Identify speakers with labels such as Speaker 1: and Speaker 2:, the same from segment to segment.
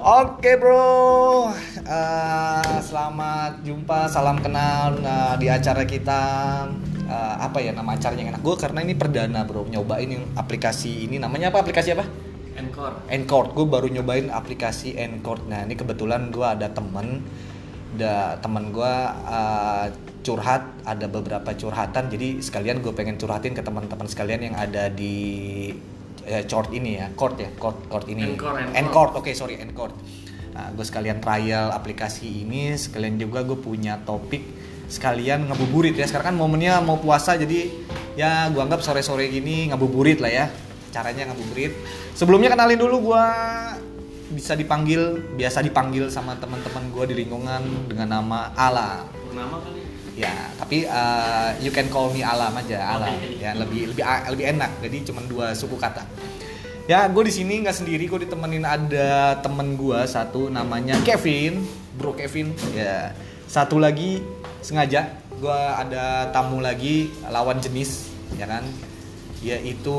Speaker 1: Oke bro, Eh, selamat jumpa, salam kenal Nah, di acara kita. Eh, apa ya nama acaranya yang enak? Gue karena ini perdana bro. Nyobain yang aplikasi ini. Namanya apa? Aplikasi apa?
Speaker 2: encore.
Speaker 1: Encore, gue baru nyobain aplikasi Encore. Nah ini kebetulan gue ada temen, ada temen gue uh, curhat, ada beberapa curhatan. Jadi sekalian gue pengen curhatin ke teman-teman sekalian yang ada di eh, chord ini ya, chord ya, chord, chord ini.
Speaker 2: Encore, Encore.
Speaker 1: Oke sorry, Encore. Nah, gue sekalian trial aplikasi ini, sekalian juga gue punya topik sekalian ngabuburit ya. Sekarang kan momennya mau puasa jadi ya gue anggap sore-sore gini ngabuburit lah ya. Caranya ngabuburit. Sebelumnya kenalin dulu gue bisa dipanggil, biasa dipanggil sama teman-teman gue di lingkungan dengan nama Ala.
Speaker 2: nama kali
Speaker 1: Ya, tapi uh, you can call me Alam aja, Alam.
Speaker 2: Oke.
Speaker 1: Ya, lebih lebih lebih enak. Jadi cuma dua suku kata. Ya, gue di sini nggak sendiri, gue ditemenin ada temen gue satu namanya Kevin, Bro Kevin. Ya, satu lagi sengaja gue ada tamu lagi lawan jenis, ya kan? Yaitu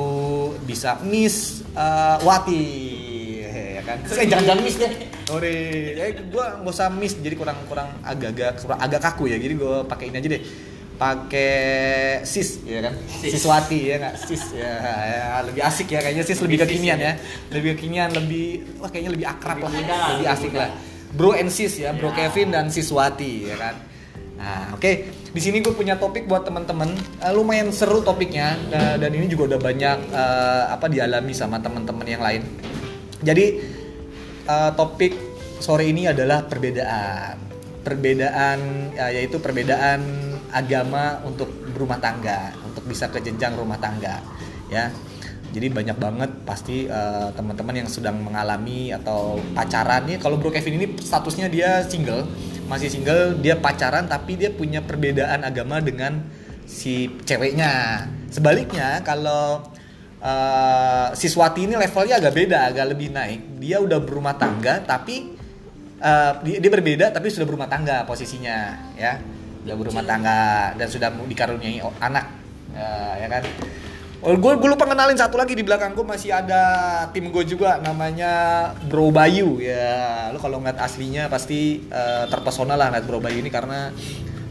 Speaker 1: bisa Miss uh, Wati, kan? Eh, jangan jangan Miss deh. Ore, eh, gue nggak usah Miss, jadi kurang kurang agak-agak kurang agak kaku ya. Jadi gue pakai ini aja deh pakai sis ya kan
Speaker 2: Sis.
Speaker 1: siswati ya nggak sis ya, ya lebih asik ya kayaknya sis lebih kekinian
Speaker 2: ya.
Speaker 1: ya lebih kekinian lebih wah kayaknya lebih akrab
Speaker 2: Lebih
Speaker 1: lah
Speaker 2: muda,
Speaker 1: lebih asik
Speaker 2: muda.
Speaker 1: lah bro and sis ya bro
Speaker 2: Ya.
Speaker 1: Kevin dan siswati ya kan nah oke di sini gue punya topik buat teman-teman Eh, lumayan seru topiknya Nah, dan ini juga udah banyak eh, apa dialami sama teman-teman yang lain jadi eh, topik sore ini adalah perbedaan. Perbedaan ya, yaitu perbedaan agama untuk berumah tangga untuk bisa ke jenjang rumah tangga ya. Jadi banyak banget pasti eh, teman-teman yang sedang mengalami atau pacaran. Nih kalau Bro Kevin ini statusnya dia single masih single dia pacaran tapi dia punya perbedaan agama dengan si ceweknya. Sebaliknya kalau eh, siswati ini levelnya agak beda agak lebih naik dia udah berumah tangga tapi eh, dia, dia berbeda tapi sudah berumah tangga posisinya ya sudah berumah tangga dan sudah dikaruniai anak Eh, ya kan Oh, gue gue lupa kenalin satu lagi di belakang gue masih ada tim gue juga namanya Bro Bayu ya. Lo kalau ngeliat aslinya pasti eh, terpesona lah ngeliat Bro Bayu ini karena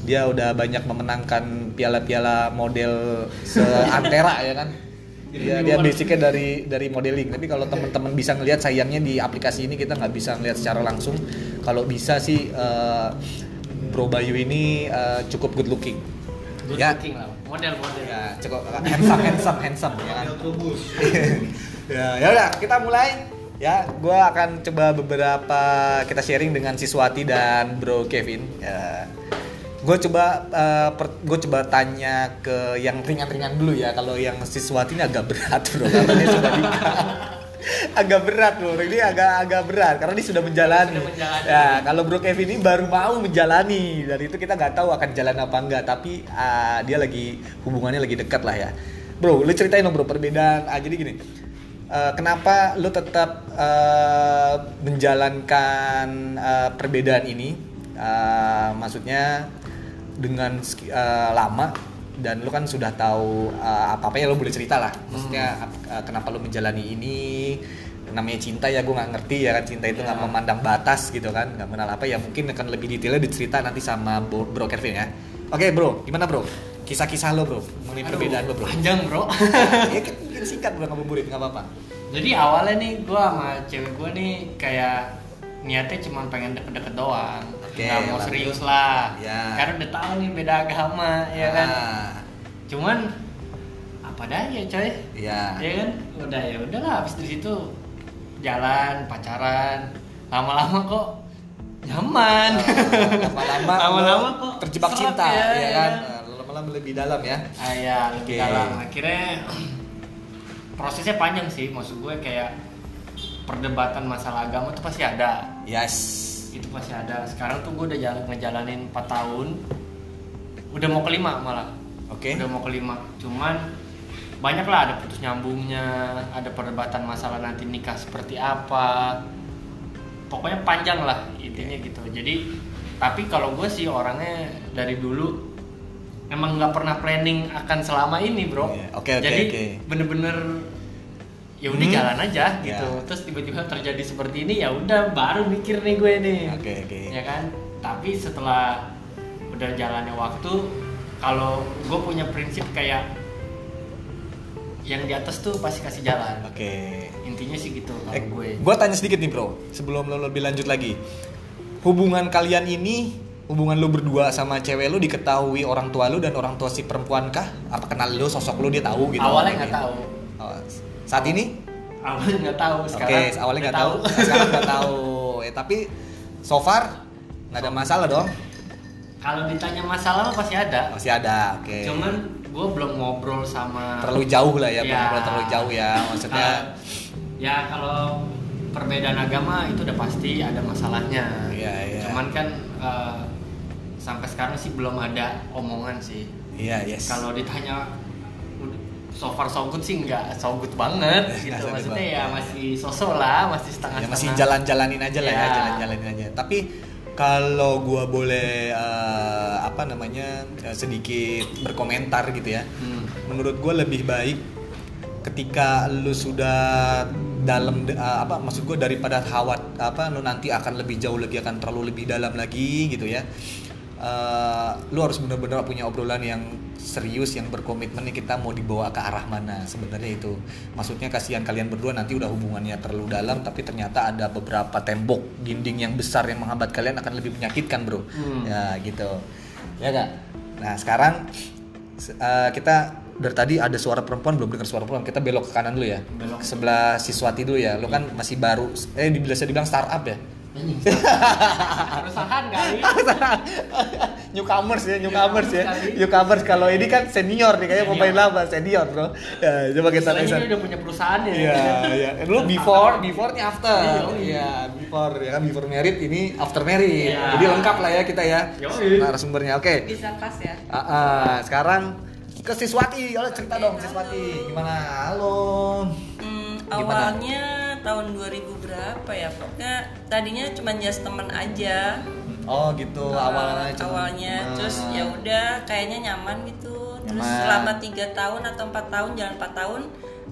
Speaker 1: dia udah banyak memenangkan piala-piala model seantera ya kan. Dia dia basicnya dari dari modeling. Tapi kalau teman-teman bisa ngelihat sayangnya di aplikasi ini kita nggak bisa ngelihat secara langsung. Kalau bisa sih eh, Bro Bayu ini eh, cukup good looking.
Speaker 2: good
Speaker 1: Ya.
Speaker 2: looking lah model model
Speaker 1: Ya, cukup handsome, handsome, handsome ya kan. ya, ya udah, kita mulai. Ya, gue akan coba beberapa kita sharing dengan Siswati dan Bro Kevin. Ya, gue coba gue coba tanya ke yang ringan-ringan dulu ya. Kalau yang Siswati ini agak berat bro, karena dia sudah nikah. agak berat bro, ini agak agak berat karena dia sudah menjalani.
Speaker 2: Sudah menjalani.
Speaker 1: Ya, kalau Bro Kevin ini baru mau menjalani dan itu kita nggak tahu akan jalan apa enggak tapi ah, dia lagi hubungannya lagi dekat lah ya bro lu ceritain dong bro perbedaan ah, jadi gini eh, kenapa lu tetap eh, menjalankan eh, perbedaan ini Eh, maksudnya dengan eh, lama dan lu kan sudah tahu apa apa ya lu boleh cerita lah. Maksudnya ap- eh, kenapa lu menjalani ini? Namanya cinta ya gue nggak ngerti ya kan cinta itu nggak
Speaker 2: Ya.
Speaker 1: memandang batas gitu kan nggak mengenal apa ya mungkin akan lebih detailnya dicerita nanti sama bro, bro Kevin ya. Oke bro gimana bro? Kisah-kisah lo bro mengenai perbedaan lo bro.
Speaker 2: panjang bro.
Speaker 1: Ya kan mungkin singkat bro ngabuburit nggak apa-apa.
Speaker 2: Jadi awalnya nih gue sama cewek gue nih kayak niatnya cuma pengen deket-deket doang
Speaker 1: Oke,
Speaker 2: nggak mau
Speaker 1: lalu?
Speaker 2: serius lah.
Speaker 1: Ya.
Speaker 2: karena udah tahu nih beda agama ya kan?
Speaker 1: Ah,
Speaker 2: cuman apa daya coy?
Speaker 1: Ya.
Speaker 2: Ya kan? Udah ya udahlah habis dari situ jalan pacaran. Lama-lama kok nyaman.
Speaker 1: Ah, lama-lama
Speaker 2: lama-lama
Speaker 1: lo
Speaker 2: kok
Speaker 1: terjebak cinta
Speaker 2: ya,
Speaker 1: ya,
Speaker 2: ya
Speaker 1: kan?
Speaker 2: kan?
Speaker 1: Ah, lama-lama lebih dalam ya.
Speaker 2: Ah ya lebih
Speaker 1: Oke.
Speaker 2: dalam. Akhirnya prosesnya panjang sih maksud gue kayak perdebatan masalah agama tuh pasti ada.
Speaker 1: Yes
Speaker 2: itu pasti ada. Sekarang tuh gue udah jalan ngejalanin 4 tahun. Udah mau kelima malah.
Speaker 1: Oke.
Speaker 2: Udah mau kelima. Cuman banyak lah ada putus nyambungnya ada perdebatan masalah nanti nikah seperti apa. Pokoknya panjang lah intinya gitu. Jadi tapi kalau gue sih orangnya dari dulu emang nggak pernah planning akan selama ini bro.
Speaker 1: Iya, oke, oke,
Speaker 2: jadi bener-bener ya udah
Speaker 1: Hmm.
Speaker 2: jalan aja gitu
Speaker 1: Ya.
Speaker 2: terus tiba-tiba terjadi seperti ini ya udah baru mikir nih gue nih
Speaker 1: Oke, oke.
Speaker 2: ya kan tapi setelah udah jalannya waktu kalau gue punya prinsip kayak yang di atas tuh pasti kasih jalan
Speaker 1: Oke.
Speaker 2: intinya sih gitu kalau
Speaker 1: Eh,
Speaker 2: gue
Speaker 1: gue tanya sedikit nih bro, sebelum lo lebih lanjut lagi. Hubungan kalian ini, hubungan lo berdua sama cewek lo diketahui orang tua lo dan orang tua si perempuan kah? Apa kenal lo, sosok lo dia tahu gitu?
Speaker 2: awalnya nggak tahu
Speaker 1: Oh, saat ini?
Speaker 2: awalnya nggak tahu
Speaker 1: Oke,
Speaker 2: sekarang
Speaker 1: awalnya nggak tahu. Sekarang nggak tahu. Eh, tapi so far nggak ada masalah dong.
Speaker 2: kalau ditanya masalah pasti ada
Speaker 1: Masih ada. Oke.
Speaker 2: cuman gue belum ngobrol sama
Speaker 1: terlalu jauh lah ya,
Speaker 2: Ya.
Speaker 1: belum terlalu jauh ya. Maksudnya
Speaker 2: ya kalau perbedaan agama itu udah pasti ada masalahnya.
Speaker 1: Iya, iya.
Speaker 2: Cuman kan eh, sampai sekarang sih belum ada omongan sih.
Speaker 1: iya, yes.
Speaker 2: Kalau ditanya so far so good sih nggak so good banget gitu. Maksudnya ya masih sosok lah, masih setengah
Speaker 1: ya masih jalan-jalanin aja lah ya,
Speaker 2: Ya.
Speaker 1: jalan-jalanin aja. Tapi kalau gua boleh eh, apa namanya eh, sedikit berkomentar gitu ya,
Speaker 2: Hmm.
Speaker 1: menurut gua lebih baik ketika lu sudah dalam eh, apa maksud gua daripada khawat apa lu nanti akan lebih jauh lagi akan terlalu lebih dalam lagi gitu ya. Eh, lu harus benar-benar punya obrolan yang serius yang berkomitmen nih kita mau dibawa ke arah mana. Sebenarnya itu. Maksudnya kasihan kalian berdua nanti udah hubungannya terlalu dalam tapi ternyata ada beberapa tembok dinding yang besar yang menghambat kalian akan lebih menyakitkan bro.
Speaker 2: Hmm.
Speaker 1: ya gitu. Ya gak nah sekarang se- eh, kita dari tadi ada suara perempuan belum dengar suara perempuan. Kita belok ke kanan dulu ya.
Speaker 2: Belok.
Speaker 1: ke sebelah siswati dulu ya. Lo kan masih baru eh bisa dibilang startup ya
Speaker 2: perusahaan kali.
Speaker 1: newcomers ya newcomers ya
Speaker 2: Newcomers
Speaker 1: kalau ini kan senior nih kayak
Speaker 2: Senior.
Speaker 1: pemain lama senior bro ya coba kita lihat
Speaker 2: dia udah punya perusahaan ya.
Speaker 1: Iya, iya. Dulu before, before nih after.
Speaker 2: Iya, iya.
Speaker 1: Iya, before ya kan before married ini after married.
Speaker 2: Iya.
Speaker 1: Jadi lengkap lah ya kita ya. Narasumbernya. Oke.
Speaker 3: bisa pas ya
Speaker 1: Ah, ah, sekarang ke Siswati. Halo cerita dong Siswati. Gimana? Halo.
Speaker 3: Hmm,
Speaker 1: Gimana?
Speaker 3: awalnya tahun 2000 berapa ya pokoknya tadinya cuma just temen aja
Speaker 1: Oh gitu
Speaker 3: Nah,
Speaker 1: awalnya cuma-
Speaker 3: awalnya
Speaker 1: Ah.
Speaker 3: terus ya udah kayaknya nyaman gitu terus
Speaker 1: Nyaman.
Speaker 3: selama tiga tahun atau empat tahun jalan empat tahun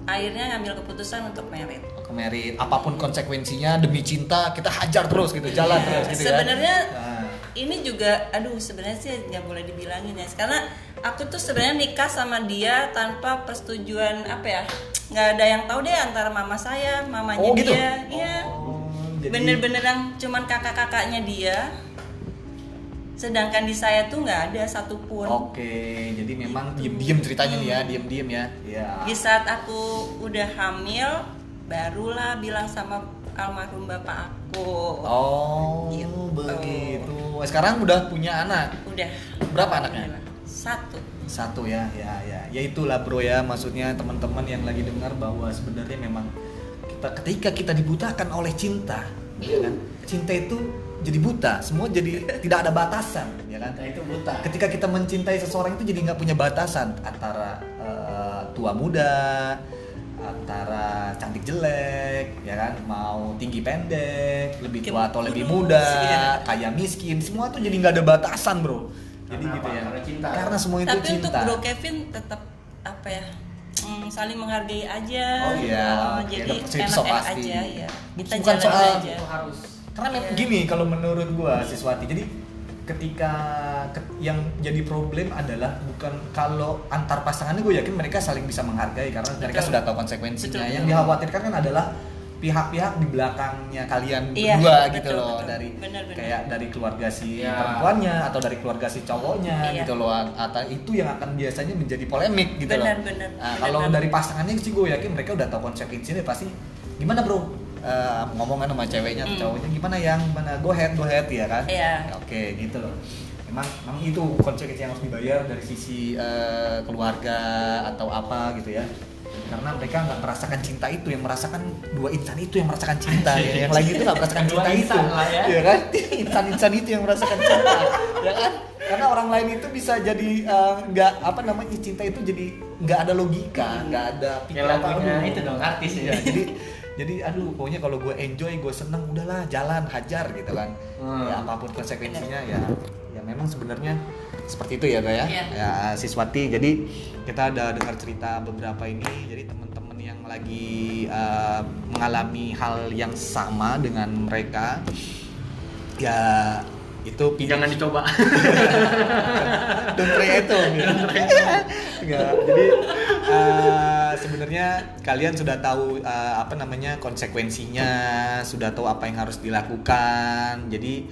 Speaker 3: akhirnya ngambil keputusan untuk merit
Speaker 1: ke married. Apa pun konsekuensinya demi cinta kita hajar terus gitu, jalan terus gitu ya.
Speaker 3: sebenarnya
Speaker 1: Nah.
Speaker 3: ini juga aduh sebenarnya sih nggak boleh dibilangin ya karena aku tuh sebenarnya nikah sama dia tanpa persetujuan apa ya nggak ada yang tahu deh antara mama saya mamanya
Speaker 1: Oh, gitu?
Speaker 3: dia iya
Speaker 1: Oh, jadi-
Speaker 3: bener-bener yang cuman kakak-kakaknya dia sedangkan di saya tuh nggak ada satupun
Speaker 1: Oke, jadi memang diem-diem ceritanya nih ya, diem-diem ya. Iya.
Speaker 3: di saat aku udah hamil barulah bilang sama almarhum bapak aku
Speaker 1: Oh,
Speaker 3: Gitu.
Speaker 1: begitu. Sekarang udah punya anak.
Speaker 3: udah
Speaker 1: Berapa anaknya?
Speaker 3: satu
Speaker 1: Satu ya, ya, ya. Ya itulah bro ya, maksudnya teman-teman yang lagi dengar bahwa sebenarnya memang kita ketika kita dibutakan oleh cinta, ya kan? Cinta itu jadi buta, semua jadi tidak ada batasan, ya kan?
Speaker 2: Nah, itu buta.
Speaker 1: Ketika kita mencintai seseorang itu jadi nggak punya batasan antara eh, tua muda, antara cantik jelek, ya kan? Mau tinggi pendek, lebih tua atau lebih muda,
Speaker 3: iya.
Speaker 1: kaya miskin, semua tuh jadi nggak ada batasan bro. Jadi
Speaker 2: Karena
Speaker 1: gitu
Speaker 2: apa?
Speaker 1: ya.
Speaker 2: Karena cinta.
Speaker 1: Karena semua itu
Speaker 3: tapi untuk
Speaker 1: cinta.
Speaker 3: bro Kevin tetap apa ya hmm, saling menghargai aja
Speaker 1: Oh iya,
Speaker 3: Oh, jadi enak-enak aja ya kita
Speaker 1: Bukan
Speaker 3: jalan
Speaker 1: soal-
Speaker 3: aja
Speaker 2: Itu harus.
Speaker 1: Karena memang
Speaker 3: Iya.
Speaker 1: gini kalau menurut gua Siswati. Jadi ketika ke- yang jadi problem adalah bukan kalau antar pasangannya gue yakin mereka saling bisa menghargai karena mereka
Speaker 3: Betul.
Speaker 1: sudah tahu konsekuensinya.
Speaker 3: Betul.
Speaker 1: Yang dikhawatirkan kan adalah pihak-pihak di belakangnya kalian
Speaker 3: Iya,
Speaker 1: berdua
Speaker 3: betul,
Speaker 1: gitu loh
Speaker 3: betul.
Speaker 1: dari
Speaker 3: Benar, benar.
Speaker 1: kayak dari keluarga si
Speaker 2: Iya.
Speaker 1: perempuannya atau dari keluarga si cowoknya
Speaker 3: Iya.
Speaker 1: gitu loh atau itu yang akan biasanya menjadi polemik gitu
Speaker 3: Benar,
Speaker 1: loh.
Speaker 3: benar.
Speaker 1: Nah,
Speaker 3: Benar
Speaker 1: kalau
Speaker 3: banget.
Speaker 1: dari pasangannya sih gue yakin mereka udah tahu konsekuensinya pasti gimana bro Eh, ngomong kan sama ceweknya atau
Speaker 3: Hmm.
Speaker 1: cowoknya gimana yang gimana go ahead go ahead ya kan
Speaker 3: Iya.
Speaker 1: oke gitu loh emang emang itu konsekuensi yang harus dibayar dari sisi eh, keluarga atau apa gitu ya karena mereka nggak merasakan cinta itu yang merasakan dua insan itu yang merasakan cinta ya. yang lagi itu nggak merasakan
Speaker 2: Dua
Speaker 1: cinta itu
Speaker 2: lah ya.
Speaker 1: ya kan insan-insan itu yang merasakan cinta ya kan karena orang lain itu bisa jadi eh, nggak apa namanya cinta itu jadi nggak ada logika nggak ada
Speaker 2: Kayak lagunya
Speaker 1: aduh.
Speaker 2: itu dong artis ya.
Speaker 1: Iya, jadi jadi aduh pokoknya kalau gue enjoy gue seneng udahlah jalan hajar gitu kan
Speaker 2: Hmm.
Speaker 1: ya apa pun konsekuensinya ya ya memang sebenarnya seperti itu ya Kak ya
Speaker 3: Iya.
Speaker 1: ya siswati jadi kita ada dengar cerita beberapa ini jadi teman-teman yang lagi uh, mengalami hal yang sama dengan mereka ya itu pi-
Speaker 2: Jangan dicoba.
Speaker 1: don't try at home ya. Enggak. Jadi uh, sebenarnya kalian sudah tahu uh, apa namanya konsekuensinya, sudah tahu apa yang harus dilakukan. Jadi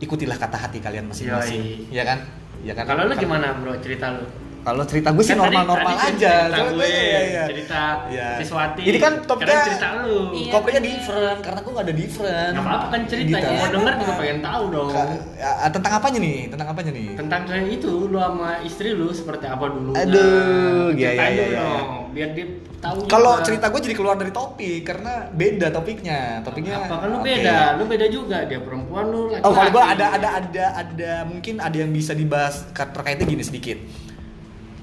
Speaker 1: ikutilah kata hati kalian masing-masing.
Speaker 2: Yoi.
Speaker 1: Ya kan? Ya kan?
Speaker 2: Kalau lu gimana bro cerita lu?
Speaker 1: Kalau cerita gue sih
Speaker 2: Kan
Speaker 1: normal-normal
Speaker 2: tadi
Speaker 1: aja.
Speaker 2: Cerita gue,
Speaker 1: iya, iya.
Speaker 2: cerita
Speaker 1: Iya.
Speaker 2: Siswati.
Speaker 1: Ini kan topiknya
Speaker 2: Sekarang cerita lu.
Speaker 3: Iya.
Speaker 1: topiknya different karena gue gak ada different.
Speaker 2: Nggak apa-apa kan cerita.
Speaker 1: Gitu.
Speaker 2: Mau denger juga pengen tahu dong.
Speaker 1: Ka- ya, tentang apanya nih? Tentang apanya nih?
Speaker 2: Tentang kayak itu lu sama istri lu seperti apa dulu?
Speaker 1: Aduh, iya, iya, iya,
Speaker 2: dulu
Speaker 1: iya.
Speaker 2: dong, biar dia tahu.
Speaker 1: Kalau cerita gue jadi keluar dari topik karena beda topiknya. Topiknya
Speaker 2: apa kan lu
Speaker 1: oke.
Speaker 2: beda, lu beda juga dia perempuan lu laki-laki.
Speaker 1: Oh, kalau gue ada ada ada ada mungkin ada yang bisa dibahas ka- terkaitnya gini sedikit.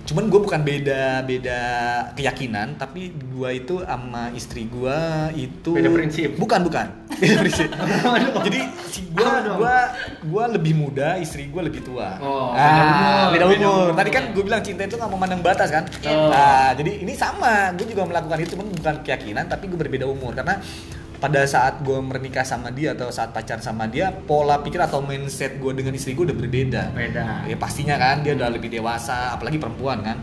Speaker 1: Cuman gue bukan beda beda keyakinan, tapi gue itu sama istri gue itu
Speaker 2: Beda prinsip.
Speaker 1: Bukan bukan beda prinsip. Jadi si gue gua gua lebih muda, istri gue lebih tua.
Speaker 2: Oh, beda
Speaker 1: ah,
Speaker 2: umur,
Speaker 1: beda
Speaker 2: beda
Speaker 1: umur. Tadi kan gue bilang cinta itu nggak memandang batas kan.
Speaker 2: Betul.
Speaker 1: Nah, jadi ini sama, gue juga melakukan itu, cuman bukan keyakinan, tapi gue berbeda umur karena pada saat gue menikah sama dia atau saat pacaran sama dia, pola pikir atau mindset gue dengan istri gue udah berbeda.
Speaker 2: Beda.
Speaker 1: Ya pastinya kan dia udah lebih dewasa, apalagi perempuan kan.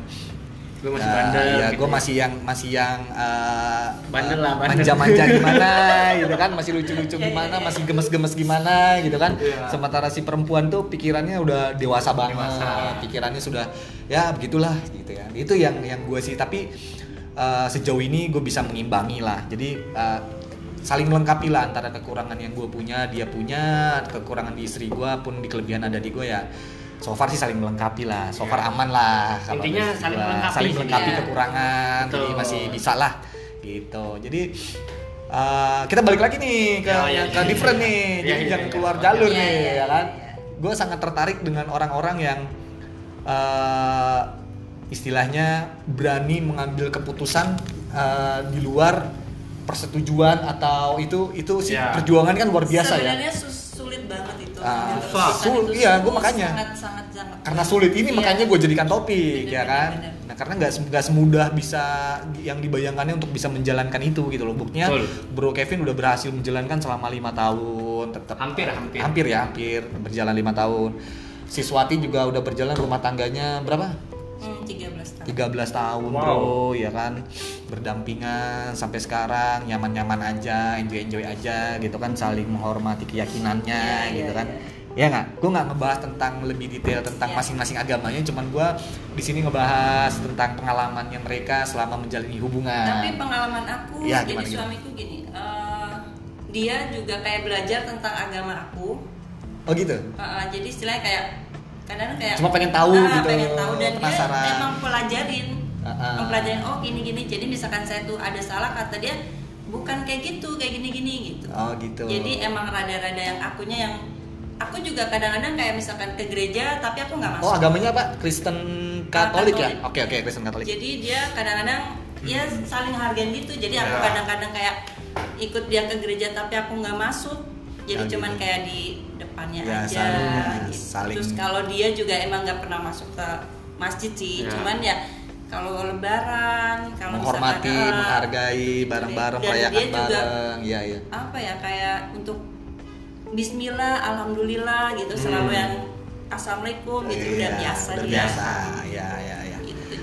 Speaker 2: Gue masih
Speaker 1: Nah,
Speaker 2: bandel.
Speaker 1: Iya,
Speaker 2: gitu
Speaker 1: gue
Speaker 2: ya.
Speaker 1: masih yang masih yang eh,
Speaker 2: Bandel lah, bandel.
Speaker 1: manja-manja gimana gitu kan, masih lucu-lucu gimana, masih gemes-gemes gimana gitu kan.
Speaker 2: Iya.
Speaker 1: Sementara si perempuan tuh pikirannya udah dewasa banget,
Speaker 2: Dewasa.
Speaker 1: pikirannya sudah ya begitulah gitu ya. Itu yang yang gue sih tapi eh, sejauh ini gue bisa mengimbangi lah. Jadi eh, saling melengkapi lah antara kekurangan yang gue punya dia punya kekurangan di istri gue pun di kelebihan ada di gue ya so far sih saling melengkapi lah so far
Speaker 2: Iya.
Speaker 1: aman lah kalau
Speaker 2: Intinya saling
Speaker 1: gua.
Speaker 2: melengkapi
Speaker 1: saling melengkapi
Speaker 3: Iya.
Speaker 1: kekurangan jadi
Speaker 2: Betul.
Speaker 1: masih bisa lah gitu jadi eh, kita balik lagi nih ke
Speaker 2: Ya, ya,
Speaker 1: ke
Speaker 2: ya,
Speaker 1: different
Speaker 2: ya.
Speaker 1: nih
Speaker 2: Ya,
Speaker 1: jadi
Speaker 2: ya,
Speaker 1: jangan
Speaker 2: ya.
Speaker 1: keluar jalur
Speaker 3: Iya,
Speaker 1: nih
Speaker 3: iya,
Speaker 1: ya kan
Speaker 3: iya.
Speaker 1: gue sangat tertarik dengan orang-orang yang eh, istilahnya berani mengambil keputusan eh, di luar persetujuan atau itu itu sih
Speaker 2: Ya.
Speaker 1: perjuangan kan luar biasa ya
Speaker 3: Sebenarnya sus- sulit banget itu.
Speaker 1: Ah, Sul-
Speaker 3: itu
Speaker 1: iya, gua makanya.
Speaker 3: Sangat sangat sangat.
Speaker 1: karena sulit ini
Speaker 3: Iya.
Speaker 1: makanya gue jadikan topik
Speaker 3: Bener,
Speaker 1: ya
Speaker 3: bener,
Speaker 1: kan
Speaker 3: bener.
Speaker 1: nah karena nggak sem- nggak semudah bisa yang dibayangkannya untuk bisa menjalankan itu gitu loh buktinya bro Kevin udah berhasil menjalankan selama lima tahun tetap
Speaker 2: Hampir, hampir.
Speaker 1: hampir ya hampir berjalan lima tahun Siswati juga udah berjalan rumah tangganya berapa
Speaker 3: 13 tahun.
Speaker 1: 13 tahun
Speaker 2: Wow.
Speaker 1: bro ya kan berdampingan sampai sekarang nyaman-nyaman aja enjoy-enjoy aja gitu kan saling menghormati keyakinannya
Speaker 3: Iya,
Speaker 1: gitu
Speaker 3: iya,
Speaker 1: kan ya nggak gue nggak ngebahas tentang lebih detail tentang
Speaker 3: Iya.
Speaker 1: masing-masing agamanya cuman gue di sini ngebahas tentang pengalamannya mereka selama menjalani hubungan
Speaker 3: Tapi pengalaman aku
Speaker 1: Iya,
Speaker 3: jadi
Speaker 1: gimana,
Speaker 3: suamiku gini, eh, dia juga kayak belajar tentang agama aku.
Speaker 1: oh gitu
Speaker 3: Eh, eh, jadi istilahnya kayak kadang kayak
Speaker 1: Cuma pengen tahu
Speaker 3: Ah,
Speaker 1: gitu,
Speaker 3: pengen tahu dan
Speaker 1: penasaran.
Speaker 3: dia emang pelajarin.
Speaker 1: Ah.
Speaker 3: mempelajarin oh gini gini. Jadi misalkan saya tuh ada salah kata dia bukan kayak gitu kayak gini gini gitu.
Speaker 1: Oh gitu.
Speaker 3: Jadi emang rada-rada yang akunya yang aku juga kadang-kadang kayak misalkan ke gereja tapi aku nggak masuk.
Speaker 1: oh agamanya apa? Kristen Katolik, ya?
Speaker 3: Katolik.
Speaker 1: oke oke Kristen Katolik.
Speaker 3: Jadi dia kadang-kadang ya saling hargain gitu. Jadi aku
Speaker 1: Ya.
Speaker 3: kadang-kadang kayak ikut dia ke gereja tapi aku nggak masuk. Jadi
Speaker 1: Ya,
Speaker 3: cuman
Speaker 1: gitu.
Speaker 3: kayak di depannya
Speaker 1: Ya,
Speaker 3: aja
Speaker 1: saling-
Speaker 3: gitu.
Speaker 1: saling-
Speaker 3: terus kalau dia juga emang nggak pernah masuk ke masjid sih
Speaker 2: Ya.
Speaker 3: cuman ya kalau lebaran kalau
Speaker 1: menghormati
Speaker 3: misalkan,
Speaker 1: menghargai bareng-bareng
Speaker 3: dan
Speaker 1: merayakan
Speaker 3: dia juga
Speaker 1: bareng iya iya
Speaker 3: apa ya kayak untuk Bismillah, Alhamdulillah gitu selalu
Speaker 2: Hmm.
Speaker 3: yang Assalamualaikum gitu udah
Speaker 1: Iya,
Speaker 3: biasa
Speaker 1: udah
Speaker 3: dia
Speaker 1: biasa ya ya ya
Speaker 3: gitu.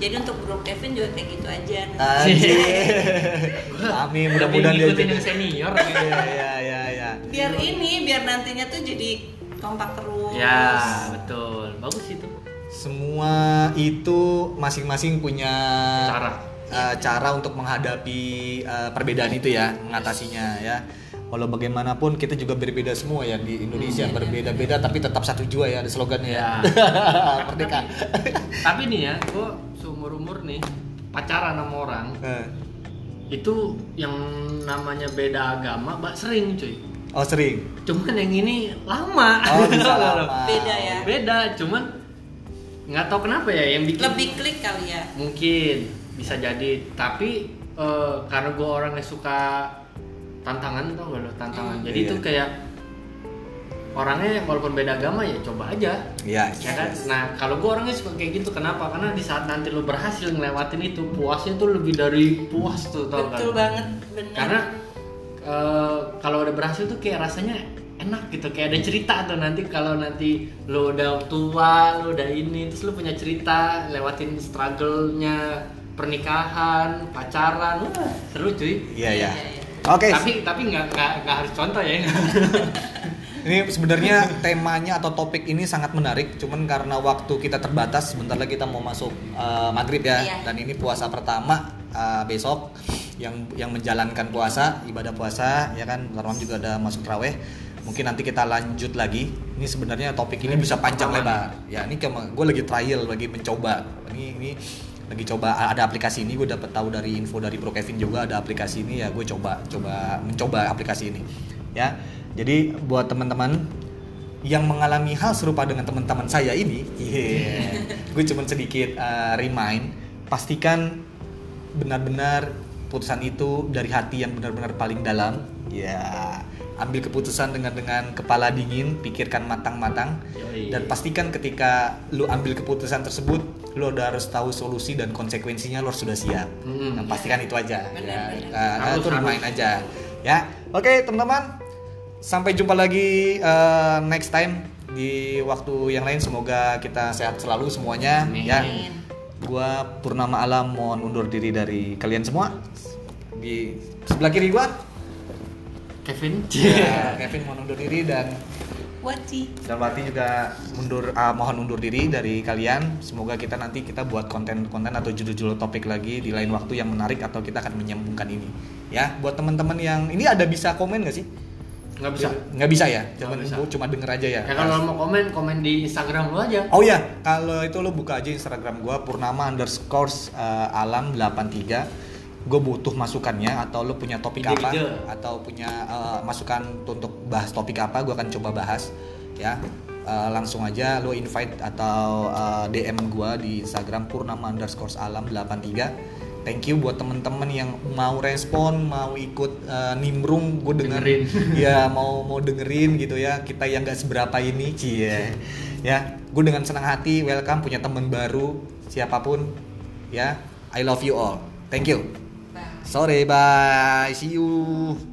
Speaker 3: Jadi untuk Bro Kevin juga kayak gitu aja
Speaker 1: Anjir. Amin, mudah-mudahan dia jadi-
Speaker 2: yang senior gitu.
Speaker 1: Iya, iya, iya, iya.
Speaker 3: biar ini biar nantinya tuh jadi kompak terus
Speaker 2: Ya, betul. Bagus itu.
Speaker 1: Semua itu masing-masing punya
Speaker 2: Cara.
Speaker 1: eh, cara untuk menghadapi eh, perbedaan itu ya, mengatasinya ya. Walau bagaimanapun kita juga berbeda semua ya di Indonesia
Speaker 2: Hmm.
Speaker 1: berbeda-beda tapi tetap satu jua ya ada slogannya ya.
Speaker 2: Ya.
Speaker 1: Merdeka.
Speaker 2: Tapi nih ya, gua seumur umur nih pacaran sama orang
Speaker 1: Eh,
Speaker 2: itu yang namanya beda agama, mbak sering cuy.
Speaker 1: Oh sering.
Speaker 2: Cuman yang ini lama.
Speaker 1: Oh bisa lama.
Speaker 3: Beda ya.
Speaker 2: Beda, cuman nggak tahu kenapa ya yang bikin
Speaker 3: lebih klik kali ya
Speaker 2: mungkin bisa jadi tapi eh, karena gue orangnya suka tantangan tau gak lo tantangan
Speaker 3: Hmm.
Speaker 2: jadi
Speaker 1: Iya.
Speaker 2: tuh kayak orangnya walaupun beda agama ya coba aja
Speaker 1: Iya.
Speaker 2: ya kan nah kalau gue orangnya suka kayak gitu kenapa karena di saat nanti lu berhasil ngelewatin itu puasnya tuh lebih dari puas tuh tau
Speaker 3: betul
Speaker 2: kan
Speaker 3: banget benar
Speaker 2: karena eh, kalau udah berhasil tuh kayak rasanya enak gitu kayak ada cerita tuh nanti kalau nanti lu udah tua lu udah ini terus lu punya cerita lewatin struggle-nya pernikahan pacaran wah seru cuy
Speaker 1: Iya, iya.
Speaker 3: Iya, iya.
Speaker 1: Oke.
Speaker 2: tapi tapi nggak nggak nggak harus contoh ya
Speaker 1: Ini sebenarnya temanya atau topik ini sangat menarik, cuman karena waktu kita terbatas, sebentar lagi kita mau masuk eh, maghrib ya,
Speaker 3: Iya.
Speaker 1: dan ini puasa pertama eh, besok yang yang menjalankan puasa, ibadah puasa, ya kan, malam juga ada masuk raweh. Mungkin nanti kita lanjut lagi. Ini sebenarnya topik ini bisa panjang lebar. Ya ini gue lagi trial, lagi mencoba. Ini ini lagi coba ada aplikasi ini gue dapat tahu dari info dari Bro Kevin juga ada aplikasi ini ya gue coba coba mencoba aplikasi ini ya. Jadi buat teman-teman yang mengalami hal serupa dengan teman-teman saya ini yeah, gue cuma sedikit uh, remind pastikan benar-benar putusan itu dari hati yang benar-benar paling dalam. Ya. Ambil keputusan dengan dengan kepala dingin pikirkan matang-matang. Dan pastikan ketika lu ambil keputusan tersebut lu udah harus tahu solusi dan konsekuensinya lu harus sudah siap.
Speaker 2: Hmm.
Speaker 1: Nah, pastikan itu aja.
Speaker 3: Benar,
Speaker 1: ya.
Speaker 3: benar.
Speaker 1: Uh,
Speaker 2: Harus,
Speaker 1: itu
Speaker 2: harus.
Speaker 1: remind aja. Ya. Oke teman-teman sampai jumpa lagi uh, next time di waktu yang lain semoga kita sehat selalu semuanya
Speaker 2: Amin.
Speaker 1: ya gua Purnama Alam mohon undur diri dari kalian semua di sebelah kiri gua
Speaker 2: Kevin
Speaker 1: ya, Kevin mohon undur diri dan
Speaker 3: Wati
Speaker 1: dan Wati juga mundur ah, mohon undur diri dari kalian. Semoga kita nanti kita buat konten-konten atau judul-judul topik lagi di lain waktu yang menarik atau kita akan menyambungkan ini. Ya, buat teman-teman yang ini ada bisa komen nggak sih?
Speaker 2: Nggak bisa.
Speaker 1: Nggak bisa ya. Cuman gua cuma denger aja ya.
Speaker 2: ya kalau mau komen komen di Instagram lu aja.
Speaker 1: Oh iya, kalau itu lo buka aja Instagram gua Purnama underscore eh, alam 83 gue butuh masukannya atau lo punya topik apa
Speaker 2: Ide-ide.
Speaker 1: atau punya eh, masukan untuk bahas topik apa gue akan coba bahas ya. Eh, langsung aja lo invite atau eh, DM gua di Instagram Purnama underscore alam 83 thank you buat temen-temen yang mau respon mau ikut eh, nimbrung. Gue dengerin
Speaker 2: Dengerin.
Speaker 1: ya mau mau dengerin gitu ya. Kita yang gak seberapa ini cie. Ya gue dengan senang hati welcome punya teman baru siapa pun. Ya I love you all. Thank you.
Speaker 3: Bye.
Speaker 1: sore bye. See you